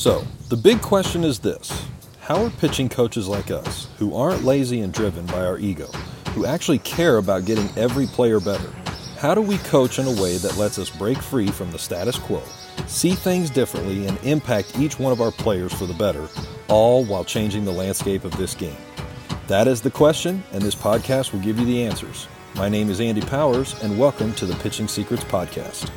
So, the big question is this How are pitching coaches like us, who aren't lazy and driven by our ego, who actually care about getting every player better, how do we coach in a way that lets us break free from the status quo, see things differently, and impact each one of our players for the better, all while changing the landscape of this game? That is the question, and this podcast will give you the answers. My name is Andy Powers, and welcome to the Pitching Secrets Podcast.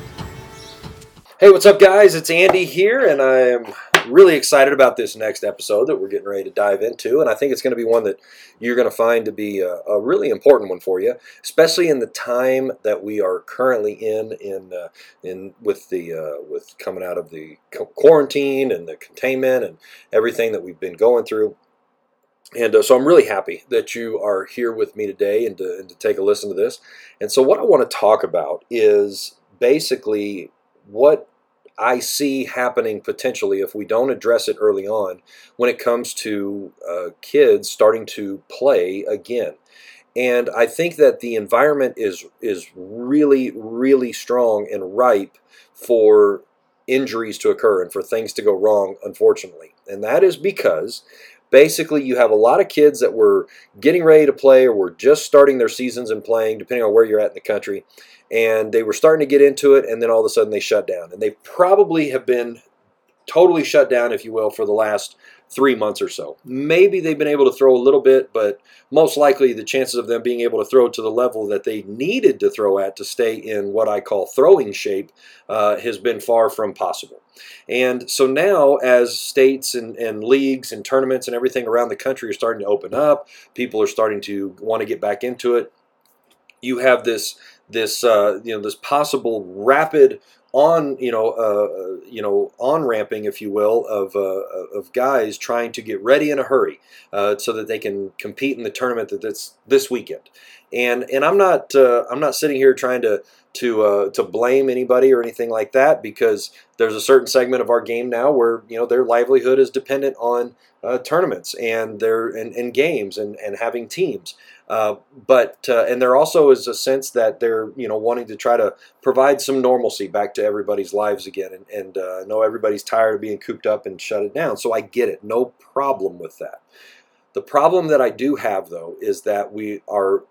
Hey, what's up, guys? It's Andy here, and I am really excited about this next episode that we're getting ready to dive into. And I think it's going to be one that you're going to find to be a, a really important one for you, especially in the time that we are currently in, in, uh, in with the uh, with coming out of the quarantine and the containment and everything that we've been going through. And uh, so I'm really happy that you are here with me today and to, and to take a listen to this. And so, what I want to talk about is basically what I see happening potentially if we don't address it early on when it comes to uh, kids starting to play again. And I think that the environment is is really, really strong and ripe for injuries to occur and for things to go wrong, unfortunately. And that is because basically you have a lot of kids that were getting ready to play or were just starting their seasons and playing, depending on where you're at in the country, and they were starting to get into it, and then all of a sudden they shut down. And they probably have been totally shut down, if you will, for the last three months or so. Maybe they've been able to throw a little bit, but most likely the chances of them being able to throw to the level that they needed to throw at to stay in what I call throwing shape uh, has been far from possible. And so now, as states and, and leagues and tournaments and everything around the country are starting to open up, people are starting to want to get back into it. You have this this uh, you know this possible rapid on you know uh, uh, you know on ramping if you will of uh, of guys trying to get ready in a hurry uh, so that they can compete in the tournament that's this weekend and and I'm not uh, I'm not sitting here trying to to uh, to blame anybody or anything like that because there's a certain segment of our game now where you know their livelihood is dependent on uh, tournaments and their and, and, games and, and having teams. Uh, but uh, and there also is a sense that they're you know wanting to try to provide some normalcy back to everybody's lives again. And, and uh, know everybody's tired of being cooped up and shut it down, so I get it. No problem with that. The problem that I do have though is that we are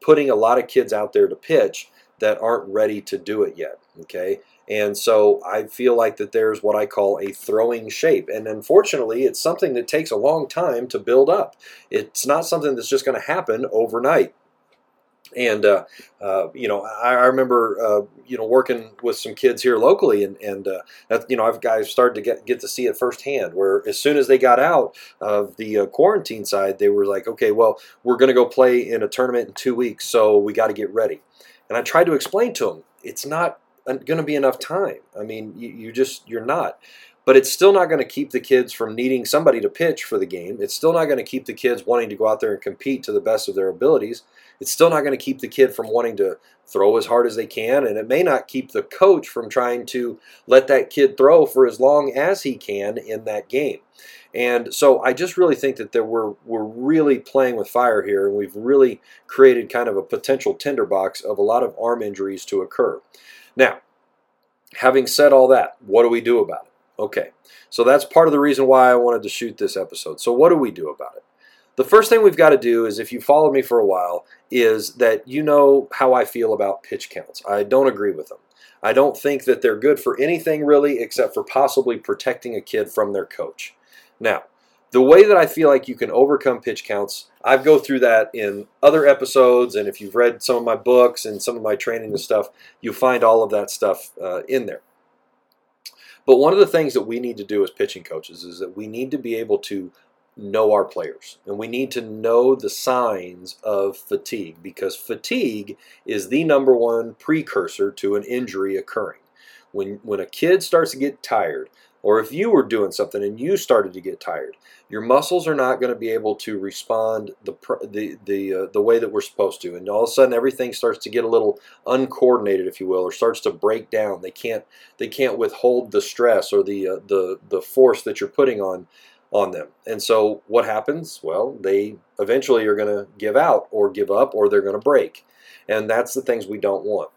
putting a lot of kids out there to pitch that aren't ready to do it yet. Okay. And so I feel like that there's what I call a throwing shape. And unfortunately, it's something that takes a long time to build up. It's not something that's just going to happen overnight. And uh, uh, you know, I, I remember uh, you know working with some kids here locally, and and uh, that, you know, I've guys started to get get to see it firsthand. Where as soon as they got out of the uh, quarantine side, they were like, okay, well, we're going to go play in a tournament in two weeks, so we got to get ready. And I tried to explain to them, it's not going to be enough time. I mean, you, you just, you're not. But it's still not going to keep the kids from needing somebody to pitch for the game. It's still not going to keep the kids wanting to go out there and compete to the best of their abilities. It's still not going to keep the kid from wanting to throw as hard as they can. And it may not keep the coach from trying to let that kid throw for as long as he can in that game. And so I just really think that there we're, we're really playing with fire here, and we've really created kind of a potential tinderbox of a lot of arm injuries to occur. Now, having said all that, what do we do about it? Okay, so that's part of the reason why I wanted to shoot this episode. So, what do we do about it? The first thing we've got to do is, if you followed me for a while, is that you know how I feel about pitch counts. I don't agree with them. I don't think that they're good for anything really except for possibly protecting a kid from their coach. Now, the way that I feel like you can overcome pitch counts, I've go through that in other episodes, and if you've read some of my books and some of my training and stuff, you'll find all of that stuff uh, in there. But one of the things that we need to do as pitching coaches is that we need to be able to know our players and we need to know the signs of fatigue because fatigue is the number one precursor to an injury occurring. When, when a kid starts to get tired, or if you were doing something and you started to get tired, your muscles are not going to be able to respond the the the uh, the way that we're supposed to, and all of a sudden everything starts to get a little uncoordinated, if you will, or starts to break down. They can't they can't withhold the stress or the uh, the the force that you're putting on on them. And so what happens? Well, they eventually are going to give out or give up or they're going to break. And that's the things we don't want.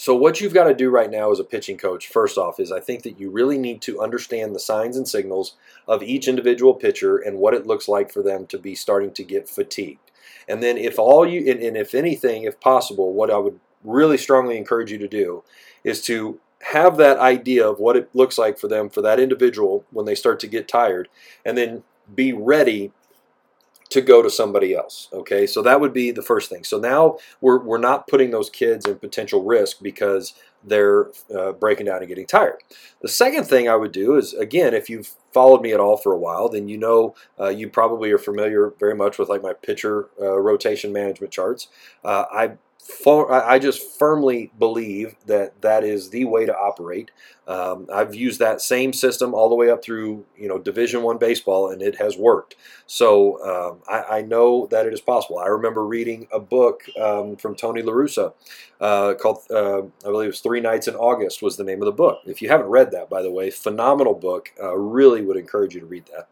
So, what you've got to do right now as a pitching coach, first off, is I think that you really need to understand the signs and signals of each individual pitcher and what it looks like for them to be starting to get fatigued. And then, if all you, and, and if anything, if possible, what I would really strongly encourage you to do is to have that idea of what it looks like for them, for that individual, when they start to get tired, and then be ready to go to somebody else. Okay, so that would be the first thing. So now we're, we're not putting those kids in potential risk because they're uh, breaking down and getting tired. The second thing I would do is, again, if you've followed me at all for a while, then you know uh, you probably are familiar very much with like my pitcher uh, rotation management charts. Uh, I I just firmly believe that that is the way to operate. Um, I've used that same system all the way up through you know Division One baseball, and it has worked. So um, I, I, know that it is possible. I remember reading a book um, from Tony La Russa uh, called uh, I believe it was Three Nights in August was the name of the book. If you haven't read that, by the way, phenomenal book. Uh, really would encourage you to read that.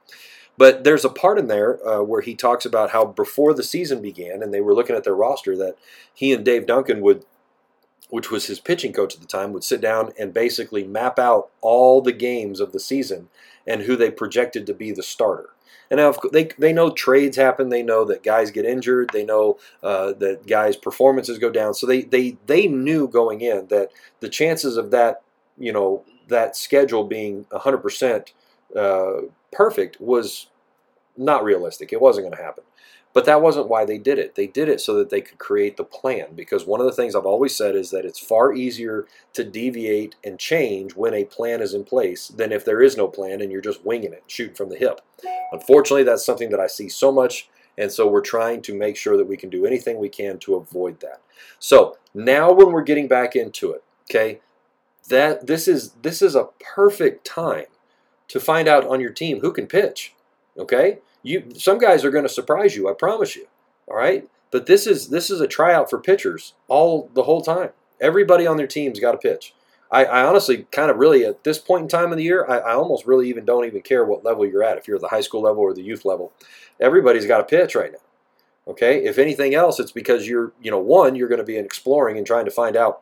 But there's a part in there uh, where he talks about how before the season began and they were looking at their roster that he and Dave Duncan would, which was his pitching coach at the time, would sit down and basically map out all the games of the season and who they projected to be the starter. And now they, they know trades happen. They know that guys get injured. They know uh, that guys' performances go down. So they, they, they knew going in that the chances of that, you know, that schedule being 100% uh, perfect was not realistic. It wasn't going to happen. But that wasn't why they did it. They did it so that they could create the plan. Because one of the things I've always said is that it's far easier to deviate and change when a plan is in place than if there is no plan and you're just winging it, shooting from the hip. Unfortunately, that's something that I see so much. And so we're trying to make sure that we can do anything we can to avoid that. So now when we're getting back into it, okay, that this is this is a perfect time to find out on your team who can pitch. Okay? You some guys are going to surprise you, I promise you. All right? But this is this is a tryout for pitchers all the whole time. Everybody on their team's got to pitch. I, I, honestly kind of really at this point in time of the year, I, I, almost really even don't even care what level you're at. If you're at the high school level or the youth level, everybody's got to pitch right now. Okay. If anything else, it's because you're, you know, one, you're going to be exploring and trying to find out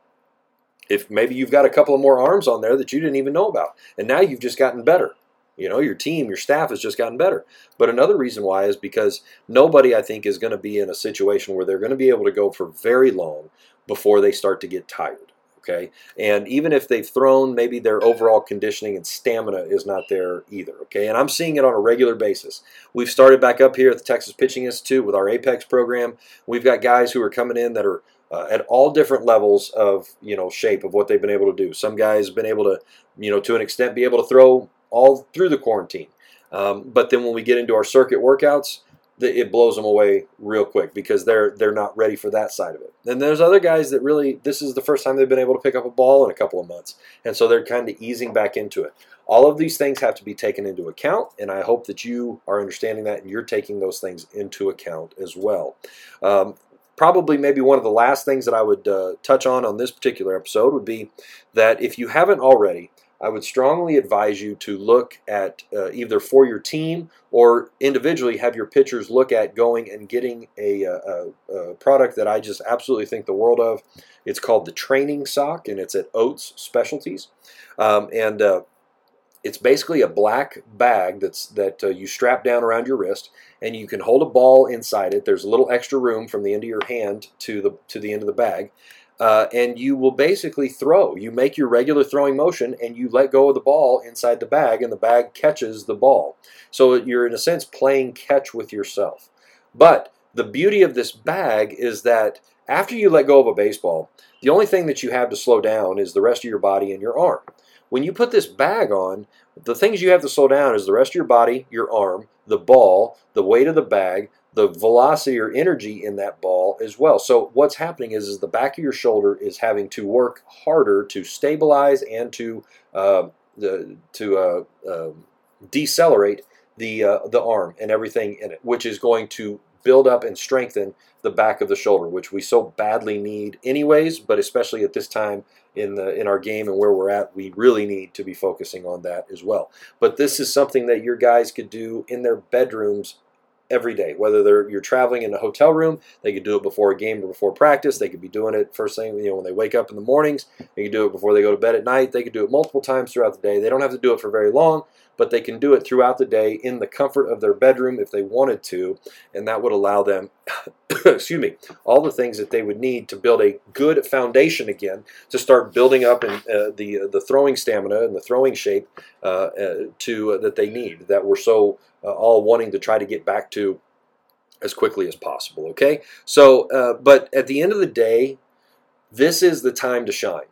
if maybe you've got a couple of more arms on there that you didn't even know about, and now you've just gotten better. You know, your team, your staff has just gotten better. But another reason why is because nobody, I think, is going to be in a situation where they're going to be able to go for very long before they start to get tired. Okay. And even if they've thrown, maybe their overall conditioning and stamina is not there either. Okay. And I'm seeing it on a regular basis. We've started back up here at the Texas Pitching Institute with our Apex program. We've got guys who are coming in that are uh, at all different levels of you know shape of what they've been able to do. Some guys have been able to you know to an extent be able to throw all through the quarantine, um, but then when we get into our circuit workouts, the, it blows them away real quick because they're they're not ready for that side of it. And there's other guys that really this is the first time they've been able to pick up a ball in a couple of months, and so they're kind of easing back into it. All of these things have to be taken into account, and I hope that you are understanding that and you're taking those things into account as well. Um, probably maybe one of the last things that I would uh, touch on on this particular episode would be that if you haven't already, I would strongly advise you to look at uh, either for your team or individually have your pitchers look at going and getting a, a, a, product that I just absolutely think the world of. It's called the Training Sock, and it's at Oates Specialties. Um, and uh, it's basically a black bag that's that uh, you strap down around your wrist, and you can hold a ball inside it. There's a little extra room from the end of your hand to the to the end of the bag, uh, and you will basically throw. You make your regular throwing motion, and you let go of the ball inside the bag, and the bag catches the ball. So you're in a sense playing catch with yourself. But the beauty of this bag is that after you let go of a baseball, the only thing that you have to slow down is the rest of your body and your arm. When you put this bag on, the things you have to slow down is the rest of your body, your arm, the ball, the weight of the bag, the velocity or energy in that ball as well. So what's happening is, is the back of your shoulder is having to work harder to stabilize and to uh, the, to uh, uh, decelerate the uh, the arm and everything in it, which is going to build up and strengthen the back of the shoulder, which we so badly need anyways, but especially at this time in the in our game and where we're at, we really need to be focusing on that as well. But this is something that your guys could do in their bedrooms every day. Whether they're you're traveling in a hotel room, they could do it before a game or before practice. They could be doing it first thing, you know, when they wake up in the mornings. They could do it before they go to bed at night. They could do it multiple times throughout the day. They don't have to do it for very long, but they can do it throughout the day in the comfort of their bedroom if they wanted to, and that would allow them, excuse me, all the things that they would need to build a good foundation again to start building up in, uh, the uh, the throwing stamina and the throwing shape uh, uh to uh, that they need that we're so uh, all wanting to try to get back to as quickly as possible. Okay, so but at the end of the day, this is the time to shine.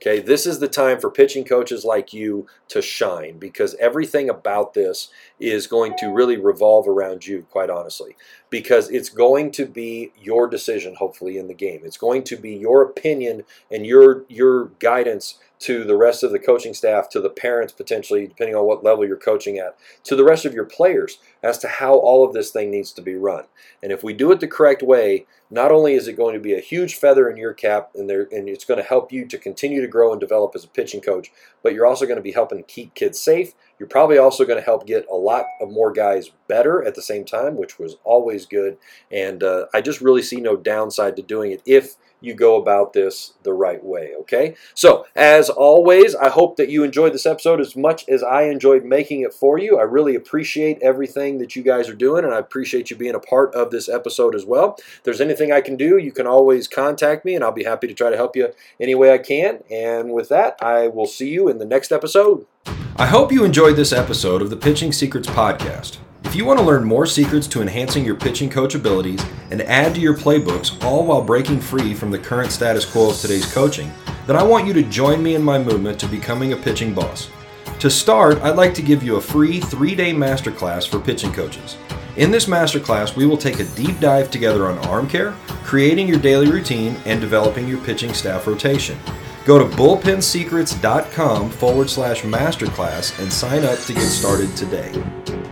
Okay, this is the time for pitching coaches like you to shine because everything about this is going to really revolve around you, quite honestly, because it's going to be your decision, hopefully, in the game. It's going to be your opinion and your your guidance to the rest of the coaching staff, to the parents potentially, depending on what level you're coaching at, to the rest of your players as to how all of this thing needs to be run. And if we do it the correct way, not only is it going to be a huge feather in your cap and, there, and it's going to help you to continue to grow and develop as a pitching coach, but you're also going to be helping keep kids safe. You're probably also going to help get a lot of more guys better at the same time, which was always good. And uh, I just really see no downside to doing it if you go about this the right way, okay? So, as always, I hope that you enjoyed this episode as much as I enjoyed making it for you. I really appreciate everything that you guys are doing, and I appreciate you being a part of this episode as well. If there's anything I can do, you can always contact me, and I'll be happy to try to help you any way I can. And with that, I will see you in the next episode. I hope you enjoyed this episode of the Pitching Secrets Podcast. If you want to learn more secrets to enhancing your pitching coach abilities and add to your playbooks, all while breaking free from the current status quo of today's coaching, then I want you to join me in my movement to becoming a pitching boss. To start, I'd like to give you a free three day masterclass for pitching coaches. In this masterclass, we will take a deep dive together on arm care, creating your daily routine, and developing your pitching staff rotation. Go to bullpensecrets.com forward slash masterclass and sign up to get started today.